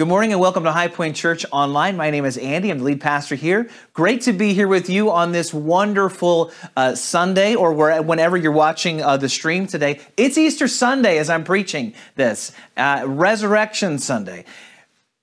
Good morning and welcome to High Point Church Online. My name is Andy. I'm the lead pastor here. Great to be here with you on this wonderful uh, Sunday or where, whenever you're watching uh, the stream today. It's Easter Sunday as I'm preaching this, uh, Resurrection Sunday.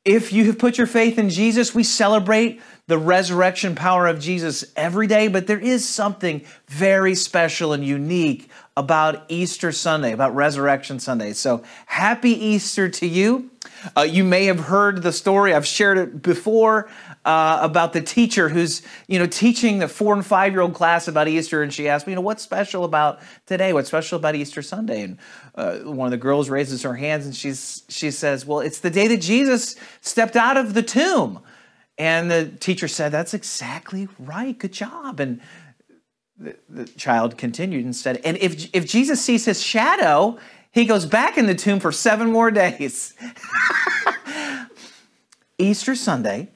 If you have put your faith in Jesus, we celebrate the resurrection power of Jesus every day, but there is something very special and unique about Easter Sunday, about Resurrection Sunday. So happy Easter to you. Uh, you may have heard the story, I've shared it before, uh, about the teacher who's, you know, teaching the four and five year old class about Easter. And she asked me, you know, what's special about today? What's special about Easter Sunday? And uh, one of the girls raises her hands and she's, she says, well, it's the day that Jesus stepped out of the tomb. And the teacher said, that's exactly right. Good job. And the, the child continued and said, And if, if Jesus sees his shadow, he goes back in the tomb for seven more days. Easter Sunday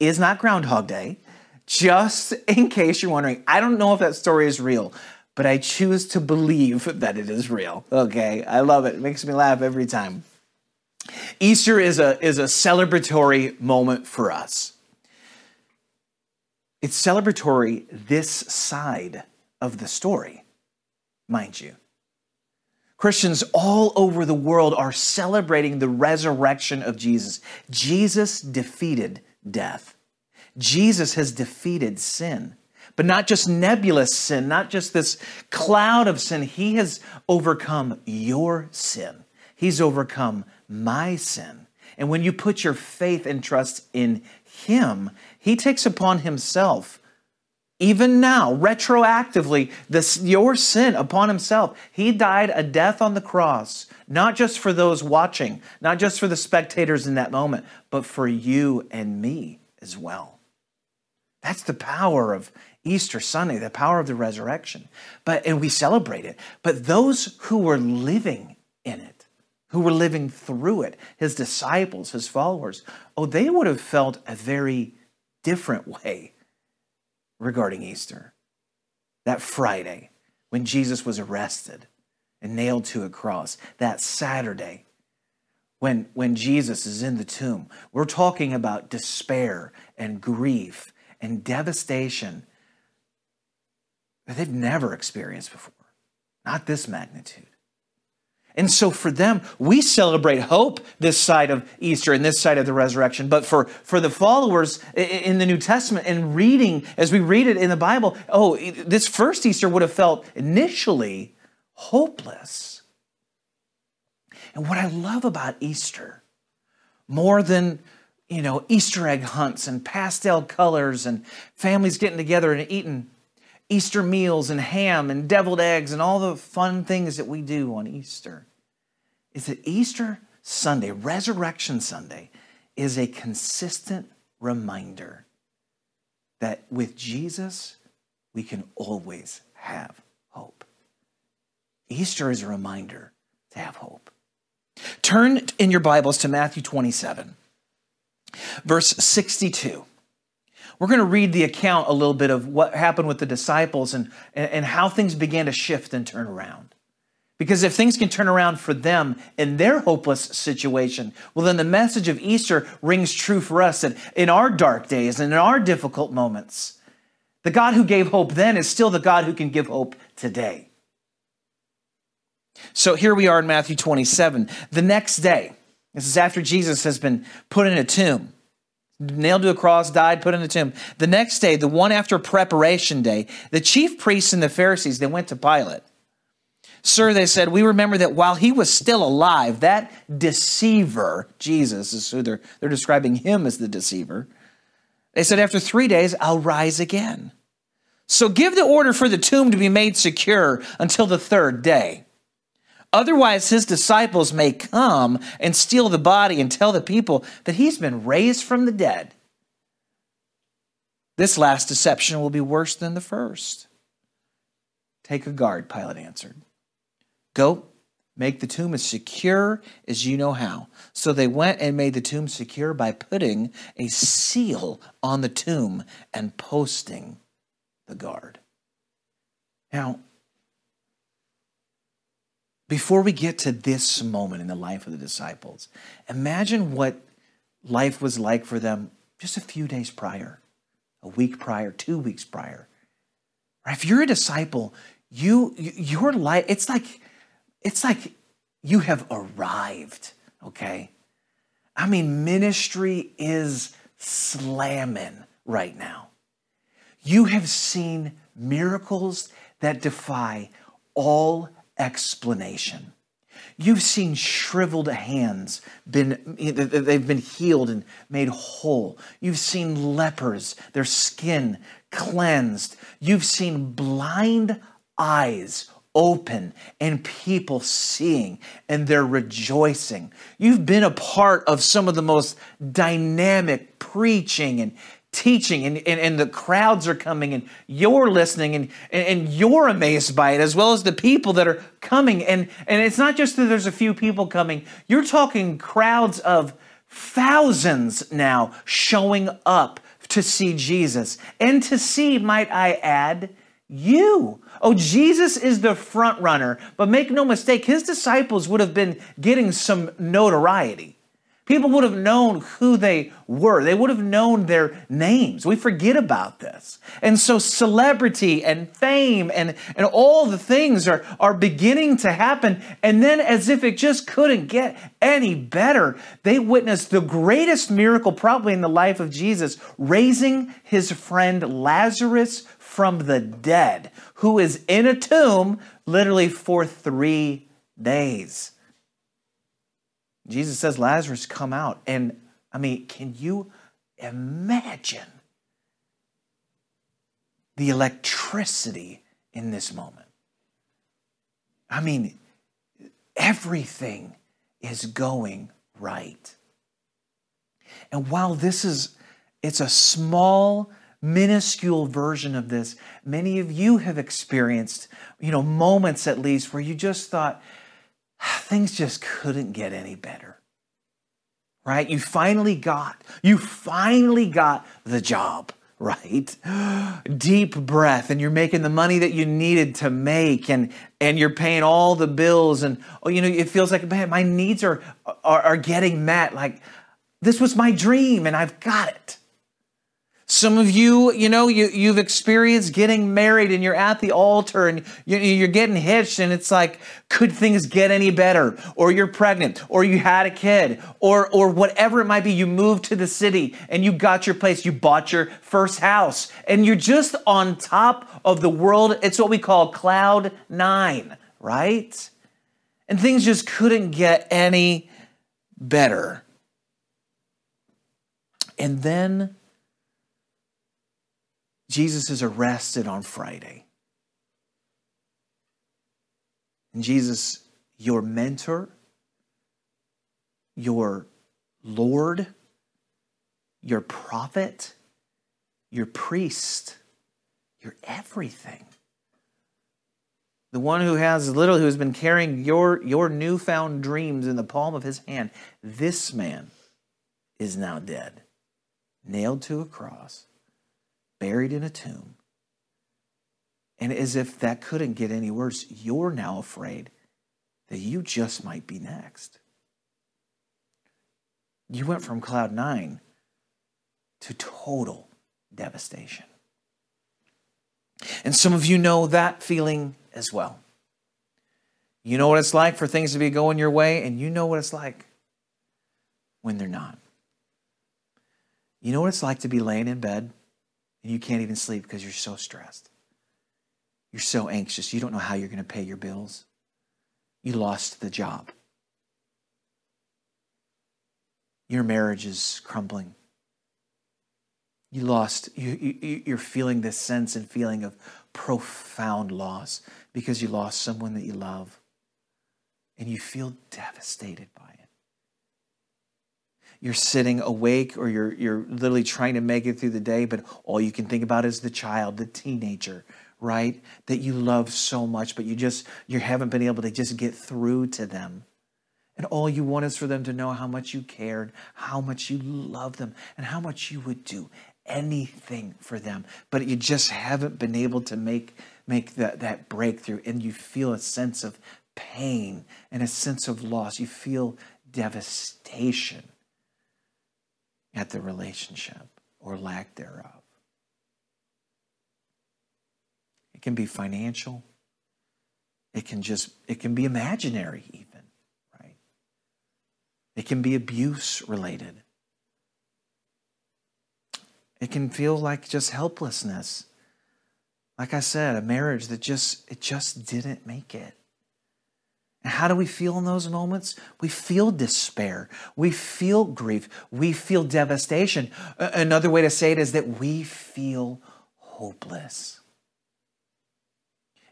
is not Groundhog Day, just in case you're wondering. I don't know if that story is real, but I choose to believe that it is real. Okay, I love it. It makes me laugh every time. Easter is a, is a celebratory moment for us. It's celebratory this side of the story, mind you. Christians all over the world are celebrating the resurrection of Jesus. Jesus defeated death. Jesus has defeated sin. But not just nebulous sin, not just this cloud of sin. He has overcome your sin. He's overcome my sin. And when you put your faith and trust in Him, he takes upon himself, even now, retroactively, this, your sin upon himself. He died a death on the cross, not just for those watching, not just for the spectators in that moment, but for you and me as well. That's the power of Easter Sunday, the power of the resurrection. But and we celebrate it. But those who were living in it, who were living through it, his disciples, his followers, oh, they would have felt a very different way regarding Easter. That Friday, when Jesus was arrested and nailed to a cross, that Saturday, when, when Jesus is in the tomb, we're talking about despair and grief and devastation that they've never experienced before. Not this magnitude. And so for them, we celebrate hope this side of Easter and this side of the resurrection. But for, for the followers in the New Testament and reading, as we read it in the Bible, oh, this first Easter would have felt initially hopeless. And what I love about Easter, more than you know, Easter egg hunts and pastel colors and families getting together and eating Easter meals and ham and deviled eggs and all the fun things that we do on Easter is that Easter Sunday, Resurrection Sunday, is a consistent reminder that with Jesus, we can always have hope. Easter is a reminder to have hope. Turn in your Bibles to Matthew 27, verse 62 we're going to read the account a little bit of what happened with the disciples and, and how things began to shift and turn around. Because if things can turn around for them in their hopeless situation, well, then the message of Easter rings true for us that in our dark days and in our difficult moments, the God who gave hope then is still the God who can give hope today. So here we are in Matthew 27. The next day, this is after Jesus has been put in a tomb nailed to a cross, died, put in a tomb. The next day, the one after preparation day, the chief priests and the Pharisees, they went to Pilate. Sir, they said, we remember that while he was still alive, that deceiver, Jesus is who they're, they're describing him as the deceiver. They said, after three days, I'll rise again. So give the order for the tomb to be made secure until the third day. Otherwise, his disciples may come and steal the body and tell the people that he's been raised from the dead. This last deception will be worse than the first. Take a guard, Pilate answered. Go, make the tomb as secure as you know how. So they went and made the tomb secure by putting a seal on the tomb and posting the guard. Now, before we get to this moment in the life of the disciples, imagine what life was like for them just a few days prior, a week prior, two weeks prior. If you're a disciple, you your life it's like it's like you have arrived, okay? I mean, ministry is slamming right now. You have seen miracles that defy all explanation. You've seen shriveled hands been they've been healed and made whole. You've seen lepers, their skin cleansed. You've seen blind eyes open and people seeing and they're rejoicing. You've been a part of some of the most dynamic preaching and teaching and, and, and the crowds are coming and you're listening and, and, and you're amazed by it as well as the people that are coming. And, and it's not just that there's a few people coming, you're talking crowds of thousands now showing up to see Jesus and to see, might I add, you. Oh, Jesus is the front runner, but make no mistake, his disciples would have been getting some notoriety. People would have known who they were. They would have known their names. We forget about this. And so celebrity and fame and, and all the things are, are beginning to happen. And then, as if it just couldn't get any better, they witnessed the greatest miracle probably in the life of Jesus, raising his friend Lazarus from the dead, who is in a tomb literally for three days. Jesus says, Lazarus, come out. And I mean, can you imagine the electricity in this moment? I mean, everything is going right. And while this is, it's a small, minuscule version of this, many of you have experienced, you know, moments at least where you just thought, ah, things just couldn't get any better. Right? You finally got, you finally got the job, right? Deep breath, and you're making the money that you needed to make, and and you're paying all the bills, and oh, you know, it feels like, man, my needs are are, are getting met. Like this was my dream, and I've got it. Some of you, you know, you, you've experienced getting married and you're at the altar and you're getting hitched and it's like, could things get any better? Or you're pregnant or you had a kid or, or whatever it might be. You moved to the city and you got your place. You bought your first house and you're just on top of the world. It's what we call cloud nine, right? And things just couldn't get any better. And then Jesus is arrested on Friday. And Jesus, your mentor, your Lord, your prophet, your priest, your everything. The one who has literally who has been carrying your, your newfound dreams in the palm of his hand. This man is now dead, nailed to a cross buried in a tomb. And as if that couldn't get any worse, you're now afraid that you just might be next. You went from cloud nine to total devastation. And some of you know that feeling as well. You know what it's like for things to be going your way, and you know what it's like when they're not. You know what it's like to be laying in bed and you can't even sleep because you're so stressed. You're so anxious. You don't know how you're going to pay your bills. You lost the job. Your marriage is crumbling. You lost, you, you, you're feeling this sense and feeling of profound loss because you lost someone that you love. And you feel devastated by it you're sitting awake or you're, you're literally trying to make it through the day, but all you can think about is the child, the teenager, right? That you love so much, but you just, you haven't been able to just get through to them. And all you want is for them to know how much you cared, how much you love them, and how much you would do anything for them. But you just haven't been able to make, make that, that breakthrough. And you feel a sense of pain and a sense of loss. You feel devastation. At the relationship or lack thereof. It can be financial. It can just, it can be imaginary, even, right? It can be abuse related. It can feel like just helplessness. Like I said, a marriage that just, it just didn't make it. And how do we feel in those moments? We feel despair. We feel grief. We feel devastation. Another way to say it is that we feel hopeless.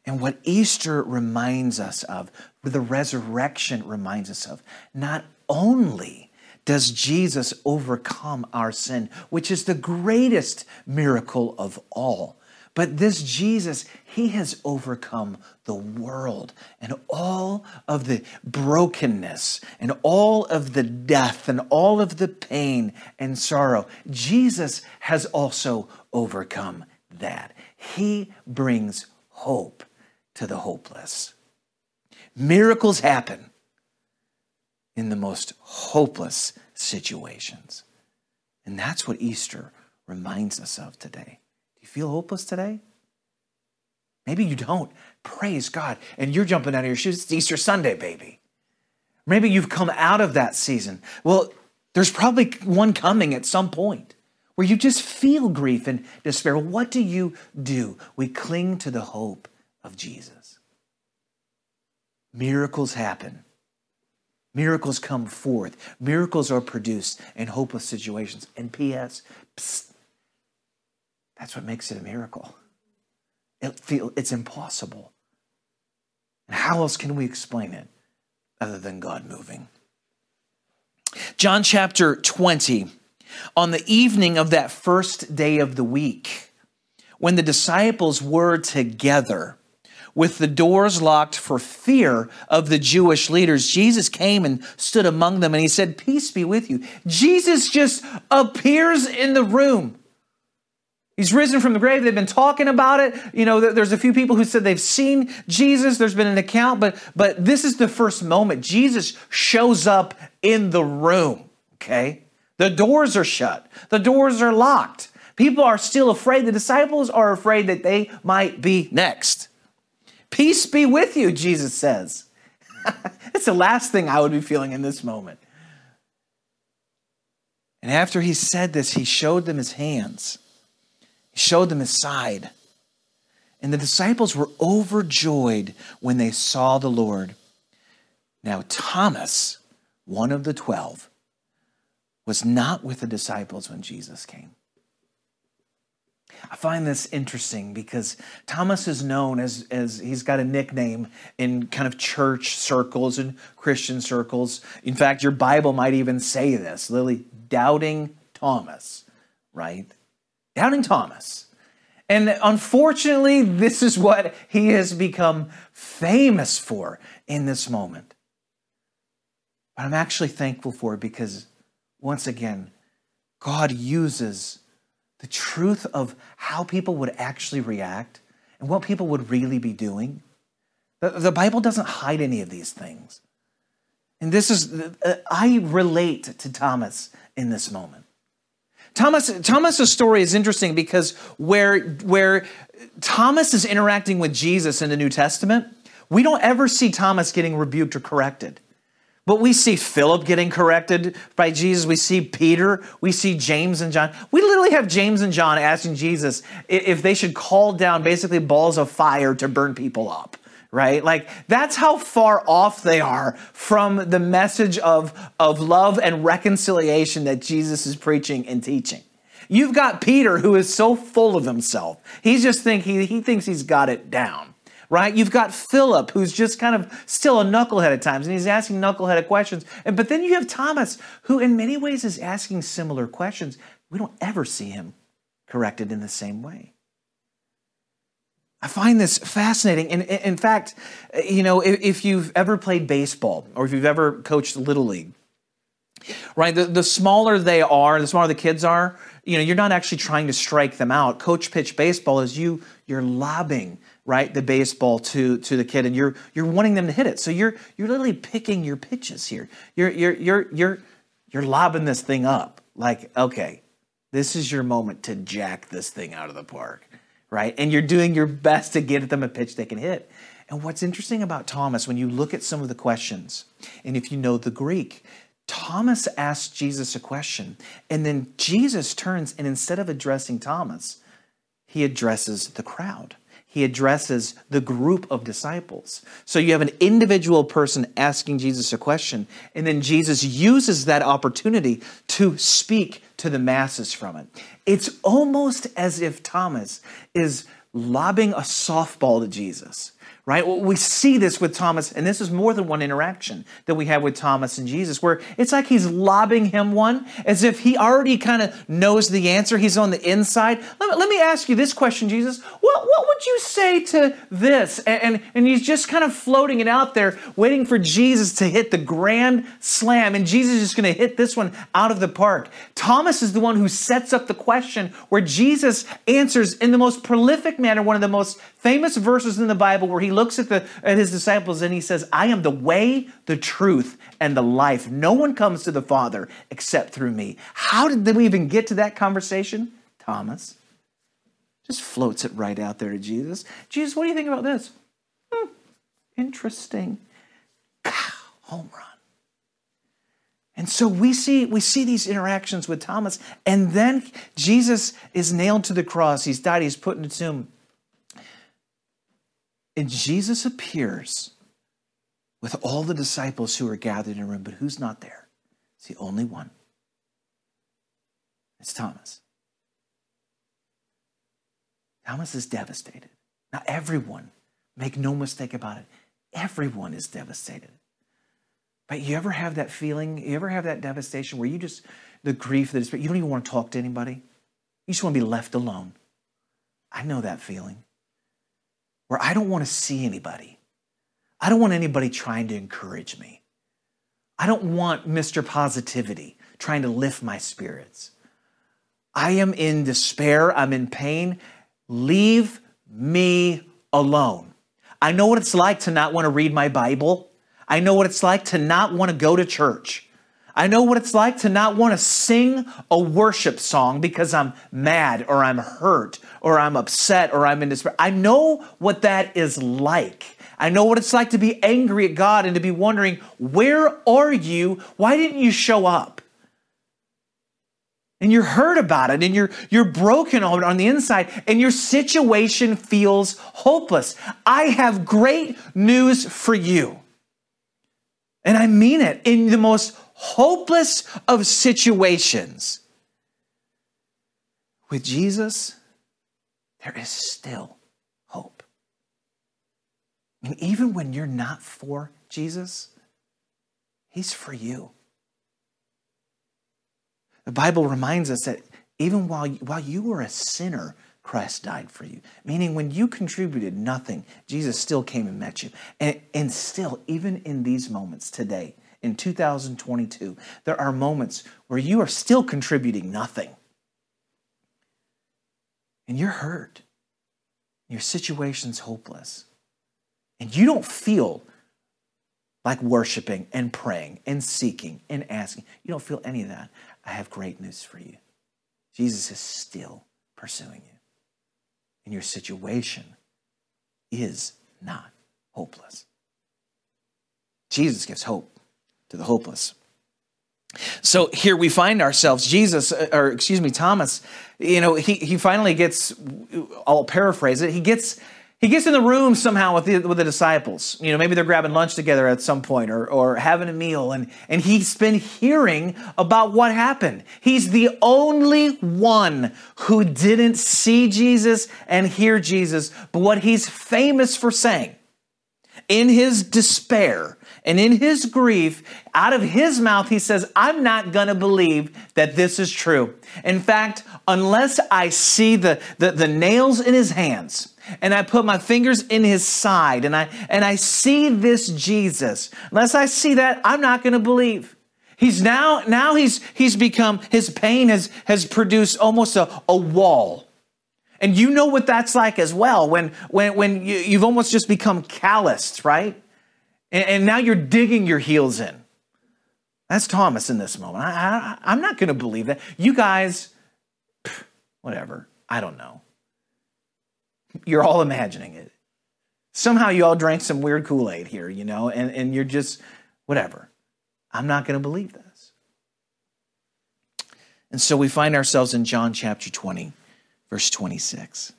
And what Easter reminds us of, what the resurrection reminds us of, not only does Jesus overcome our sin, which is the greatest miracle of all, but this Jesus, he has overcome the world and all of the brokenness and all of the death and all of the pain and sorrow. Jesus has also overcome that. He brings hope to the hopeless. Miracles happen in the most hopeless situations. And that's what Easter reminds us of today. Do you feel hopeless today? Maybe you don't. Praise God. And you're jumping out of your shoes. It's Easter Sunday, baby. Maybe you've come out of that season. Well, there's probably one coming at some point where you just feel grief and despair. What do you do? We cling to the hope of Jesus. Miracles happen. Miracles come forth. Miracles are produced in hopeless situations. And P.S., psst, that's what makes it a miracle. It feel, it's impossible. And how else can we explain it other than God moving? John chapter 20, on the evening of that first day of the week, when the disciples were together, with the doors locked for fear of the Jewish leaders, Jesus came and stood among them and he said, Peace be with you. Jesus just appears in the room. He's risen from the grave. They've been talking about it. You know, there's a few people who said they've seen Jesus. There's been an account, but but this is the first moment. Jesus shows up in the room. Okay, the doors are shut. The doors are locked. People are still afraid. The disciples are afraid that they might be next. Peace be with you, Jesus says. It's the last thing I would be feeling in this moment. And after he said this, he showed them his hands, he showed them his side. And the disciples were overjoyed when they saw the Lord. Now, Thomas, one of the twelve, was not with the disciples when Jesus came. I find this interesting because Thomas is known as, as he's got a nickname in kind of church circles and Christian circles. In fact, your Bible might even say this Lily, doubting Thomas, right? Doubting Thomas. And unfortunately, this is what he has become famous for in this moment. But I'm actually thankful for it because, once again, God uses the truth of how people would actually react and what people would really be doing. The, the Bible doesn't hide any of these things. And this is, uh, I relate to Thomas in this moment. Thomas, Thomas's story is interesting because where, where Thomas is interacting with Jesus in the New Testament, we don't ever see Thomas getting rebuked or corrected. But we see Philip getting corrected by Jesus. We see Peter. We see James and John. We literally have James and John asking Jesus if they should call down basically balls of fire to burn people up, right? Like that's how far off they are from the message of, of love and reconciliation that Jesus is preaching and teaching. You've got Peter who is so full of himself. He's just think he, he thinks he's got it down right? You've got Philip, who's just kind of still a knucklehead at times, and he's asking knuckleheaded questions. And but then you have Thomas, who in many ways is asking similar questions. We don't ever see him corrected in the same way. I find this fascinating. And in fact, you know, if you've ever played baseball or if you've ever coached Little League, right, the, the smaller they are, the smaller the kids are, you know, you're not actually trying to strike them out. Coach pitch baseball is you, you're lobbing right the baseball to to the kid and you're you're wanting them to hit it so you're you're literally picking your pitches here you're you're you're you're you're lobbing this thing up like, okay, this is your moment to jack this thing out of the park, right? And you're doing your best to get them a pitch they can hit. And what's interesting about Thomas, when you look at some of the questions, and if you know the Greek, Thomas asks Jesus a question, and then Jesus turns and instead of addressing Thomas, he addresses the crowd. He addresses the group of disciples. So you have an individual person asking Jesus a question, and then Jesus uses that opportunity to speak to the masses from it. It's almost as if Thomas is lobbing a softball to Jesus right? We see this with Thomas, and this is more than one interaction that we have with Thomas and Jesus, where it's like he's lobbing him one as if he already kind of knows the answer. He's on the inside. Let me, let me ask you this question, Jesus. What, what would you say to this? And, and, and he's just kind of floating it out there, waiting for Jesus to hit the grand slam, and Jesus is just going to hit this one out of the park. Thomas is the one who sets up the question where Jesus answers in the most prolific manner, one of the most famous verses in the Bible where he looks at, the, at his disciples and he says, I am the way, the truth, and the life. No one comes to the Father except through me. How did we even get to that conversation? Thomas just floats it right out there to Jesus. Jesus, what do you think about this? Hmm, interesting. Home run. And so we see we see these interactions with Thomas, and then Jesus is nailed to the cross. He's died. He's put in a tomb. And Jesus appears with all the disciples who are gathered in a room, but who's not there? It's the only one. It's Thomas. Thomas is devastated. Now, everyone, make no mistake about it, everyone is devastated. But you ever have that feeling, you ever have that devastation where you just, the grief, the despair, you don't even want to talk to anybody? You just want to be left alone. I know that feeling where I don't want to see anybody. I don't want anybody trying to encourage me. I don't want Mr. Positivity trying to lift my spirits. I am in despair. I'm in pain. Leave me alone. I know what it's like to not want to read my Bible. I know what it's like to not want to go to church. I know what it's like to not want to sing a worship song because I'm mad or I'm hurt or I'm upset or I'm in despair. I know what that is like. I know what it's like to be angry at God and to be wondering, where are you? Why didn't you show up? And you're hurt about it and you're, you're broken on, on the inside and your situation feels hopeless. I have great news for you. And I mean it in the most hopeless of situations. With Jesus, there is still hope. And even when you're not for Jesus, He's for you. The Bible reminds us that even while, while you were a sinner, Christ died for you. Meaning, when you contributed nothing, Jesus still came and met you. And, and still, even in these moments today, in 2022, there are moments where you are still contributing nothing. And you're hurt. Your situation's hopeless. And you don't feel like worshiping and praying and seeking and asking. You don't feel any of that. I have great news for you. Jesus is still pursuing you. And your situation is not hopeless. Jesus gives hope to the hopeless. So here we find ourselves, Jesus, uh, or excuse me, Thomas, you know, he, he finally gets, I'll paraphrase it, he gets he gets in the room somehow with the, with the disciples. You know, maybe they're grabbing lunch together at some point or, or having a meal, and, and he's been hearing about what happened. He's the only one who didn't see Jesus and hear Jesus, but what he's famous for saying in his despair and in his grief, out of his mouth, he says, I'm not going to believe that this is true. In fact, unless I see the, the, the, nails in his hands and I put my fingers in his side and I, and I see this Jesus, unless I see that, I'm not going to believe. He's now, now he's, he's become, his pain has, has produced almost a, a wall. And you know what that's like as well when, when, when you, you've almost just become calloused, right? And, and now you're digging your heels in. That's Thomas in this moment. I, I, I'm not going to believe that. You guys, whatever. I don't know. You're all imagining it. Somehow you all drank some weird Kool Aid here, you know, and, and you're just, whatever. I'm not going to believe this. And so we find ourselves in John chapter 20, verse 26.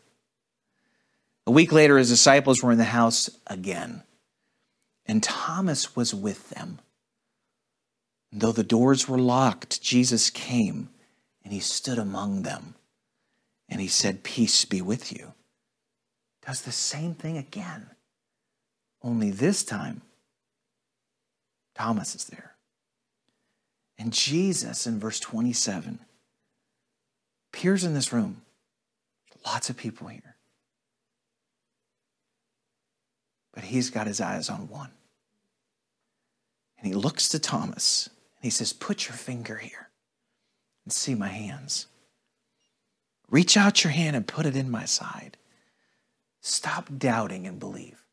A week later, his disciples were in the house again, and Thomas was with them. And though the doors were locked, Jesus came and he stood among them and he said, Peace be with you. Does the same thing again. Only this time, Thomas is there. And Jesus, in verse 27, appears in this room. Lots of people here. But he's got his eyes on one. And he looks to Thomas and he says, Put your finger here and see my hands. Reach out your hand and put it in my side. Stop doubting and believe.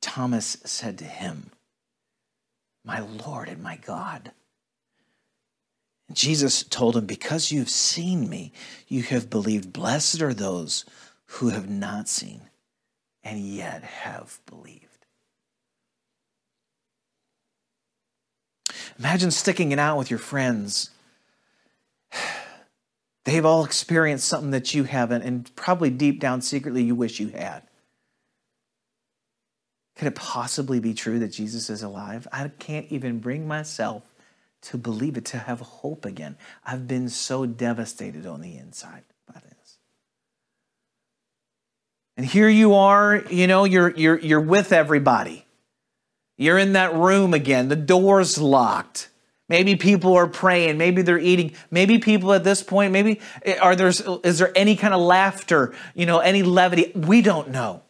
Thomas said to him, My Lord and my God. Jesus told him, Because you've seen me, you have believed. Blessed are those who have not seen and yet have believed. Imagine sticking it out with your friends. They've all experienced something that you haven't, and probably deep down secretly you wish you had. Could it possibly be true that Jesus is alive? I can't even bring myself to believe it, to have hope again. I've been so devastated on the inside by this. And here you are, you know, you're, you're, you're with everybody. You're in that room again, the door's locked. Maybe people are praying, maybe they're eating, maybe people at this point, maybe eh, are there is is there any kind of laughter, you know, any levity? We don't know.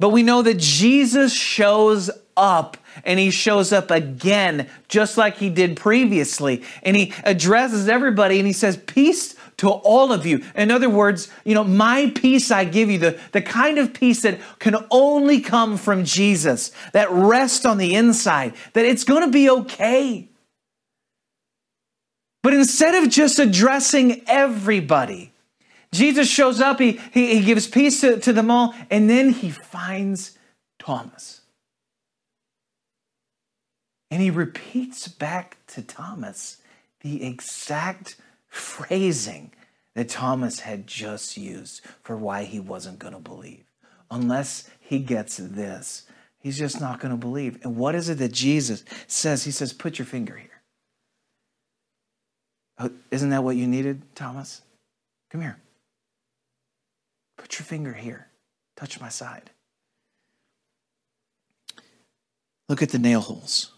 But we know that Jesus shows up and he shows up again, just like he did previously. And he addresses everybody and he says, Peace to all of you. In other words, you know, my peace I give you, the, the kind of peace that can only come from Jesus, that rest on the inside, that it's going to be okay. But instead of just addressing everybody, Jesus shows up, he, he, he gives peace to, to them all, and then he finds Thomas. And he repeats back to Thomas the exact phrasing that Thomas had just used for why he wasn't going to believe. Unless he gets this, he's just not going to believe. And what is it that Jesus says? He says, Put your finger here. Oh, isn't that what you needed, Thomas? Come here. Put your finger here. Touch my side. Look at the nail holes.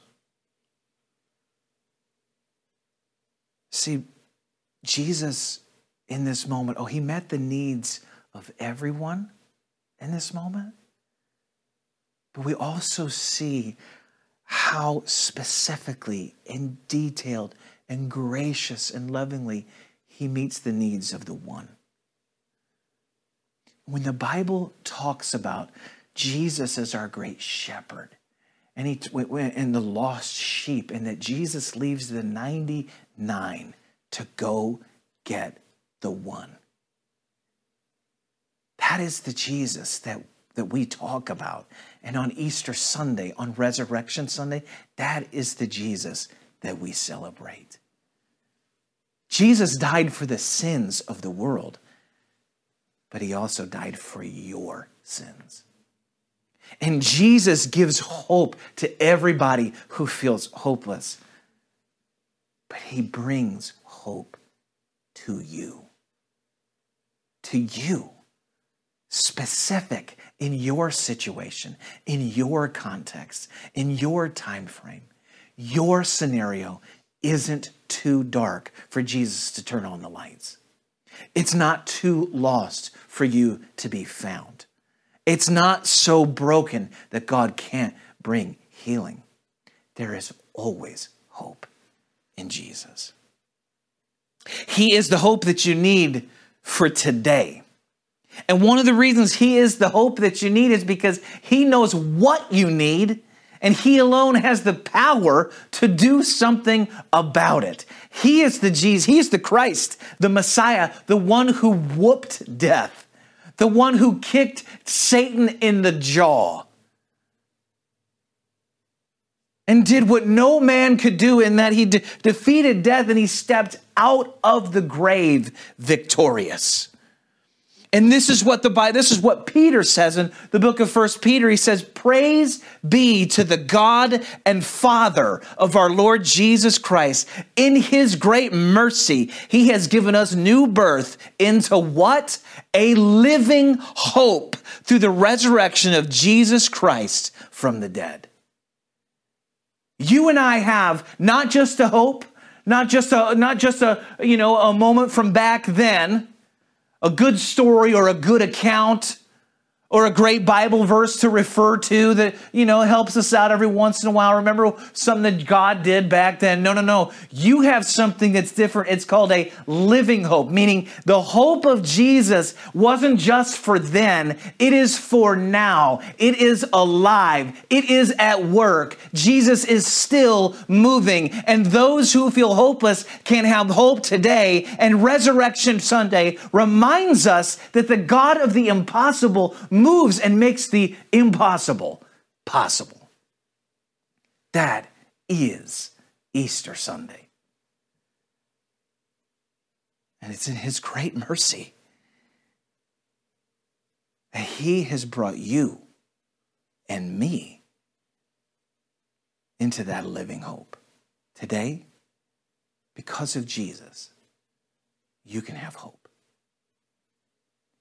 See, Jesus in this moment, oh, he met the needs of everyone in this moment. But we also see how specifically and detailed and gracious and lovingly he meets the needs of the one. When the Bible talks about Jesus as our great shepherd, and he and the lost sheep, and that Jesus leaves the 99 to go get the one. That is the Jesus that, that we talk about. And on Easter Sunday, on Resurrection Sunday, that is the Jesus that we celebrate. Jesus died for the sins of the world, but he also died for your sins. And Jesus gives hope to everybody who feels hopeless, but he brings hope to you. To you. Specific in your situation, in your context, in your time frame. Your scenario isn't too dark for Jesus to turn on the lights. It's not too lost for you to be found. It's not so broken that God can't bring healing. There is always hope in Jesus. He is the hope that you need for today. And one of the reasons He is the hope that you need is because He knows what you need and He alone has the power to do something about it. He is the Jesus, He is the Christ, the Messiah, the one who whooped death, the one who kicked Satan in the jaw and did what no man could do in that he de- defeated death and he stepped out of the grave victorious. And this is what the Bible, this is what Peter says in the book of First Peter. He says, Praise be to the God and Father of our Lord Jesus Christ. In his great mercy, he has given us new birth into what? A living hope through the resurrection of Jesus Christ from the dead. You and I have not just a hope, not just a not just a you know a moment from back then, a good story or a good account or a great Bible verse to refer to that, you know, helps us out every once in a while. Remember something that God did back then? No, no, no. You have something that's different. It's called a living hope, meaning the hope of Jesus wasn't just for then, it is for now. It is alive, it is at work. Jesus is still moving, and those who feel hopeless can have hope today. And Resurrection Sunday reminds us that the God of the impossible moves and makes the impossible possible. That is Easter Sunday. And it's in His great mercy that He has brought you and me into that living hope. Today, because of Jesus, you can have hope.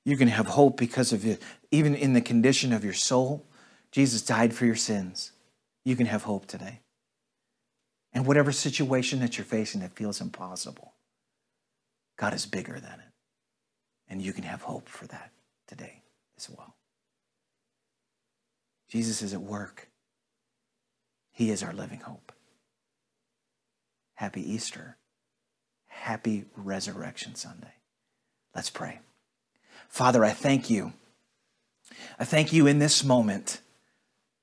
You can have hope because of it, even in the condition of your soul. Jesus died for your sins. You can have hope today. And whatever situation that you're facing that feels impossible, God is bigger than it. And you can have hope for that today as well. Jesus is at work. He is our living hope. Happy Easter. Happy Resurrection Sunday. Let's pray. Father, I thank you. I thank you in this moment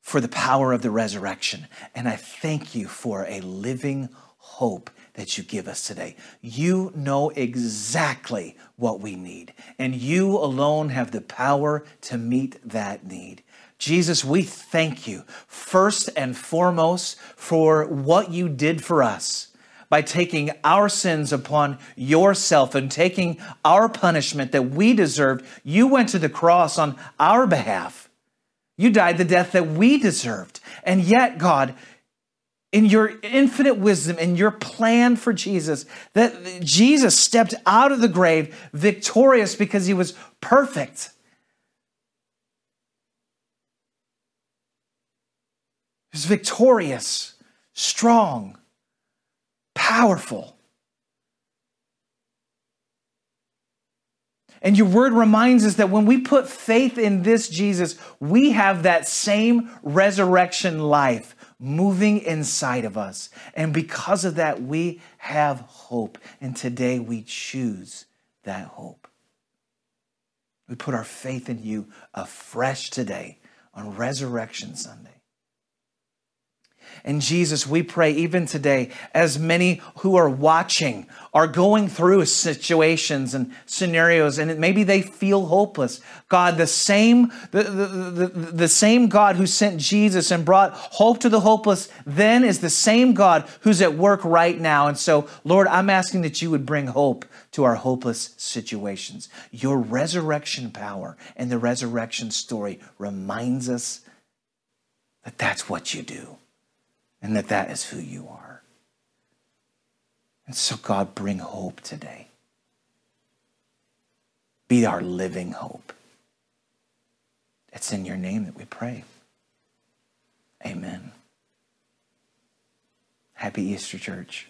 for the power of the resurrection. And I thank you for a living hope that you give us today. You know exactly what we need, and you alone have the power to meet that need. Jesus, we thank you first and foremost for what you did for us by taking our sins upon yourself and taking our punishment that we deserved. You went to the cross on our behalf. You died the death that we deserved. And yet, God, in your infinite wisdom and your plan for Jesus, that Jesus stepped out of the grave victorious because he was perfect. He was victorious, strong, powerful. And your word reminds us that when we put faith in this Jesus, we have that same resurrection life moving inside of us. And because of that, we have hope. And today we choose that hope. We put our faith in you afresh today on Resurrection Sunday. And Jesus, we pray even today, as many who are watching are going through situations and scenarios, and maybe they feel hopeless. God, the same, the, the, the, the, same God who sent Jesus and brought hope to the hopeless then is the same God who's at work right now. And so, Lord, I'm asking that you would bring hope to our hopeless situations. Your resurrection power and the resurrection story reminds us that that's what you do and that that is who you are. And so, God, bring hope today. Be our living hope. It's in your name that we pray. Amen. Happy Easter, church.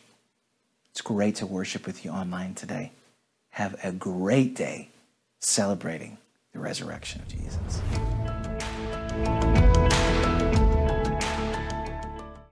It's great to worship with you online today. Have a great day celebrating the resurrection of Jesus.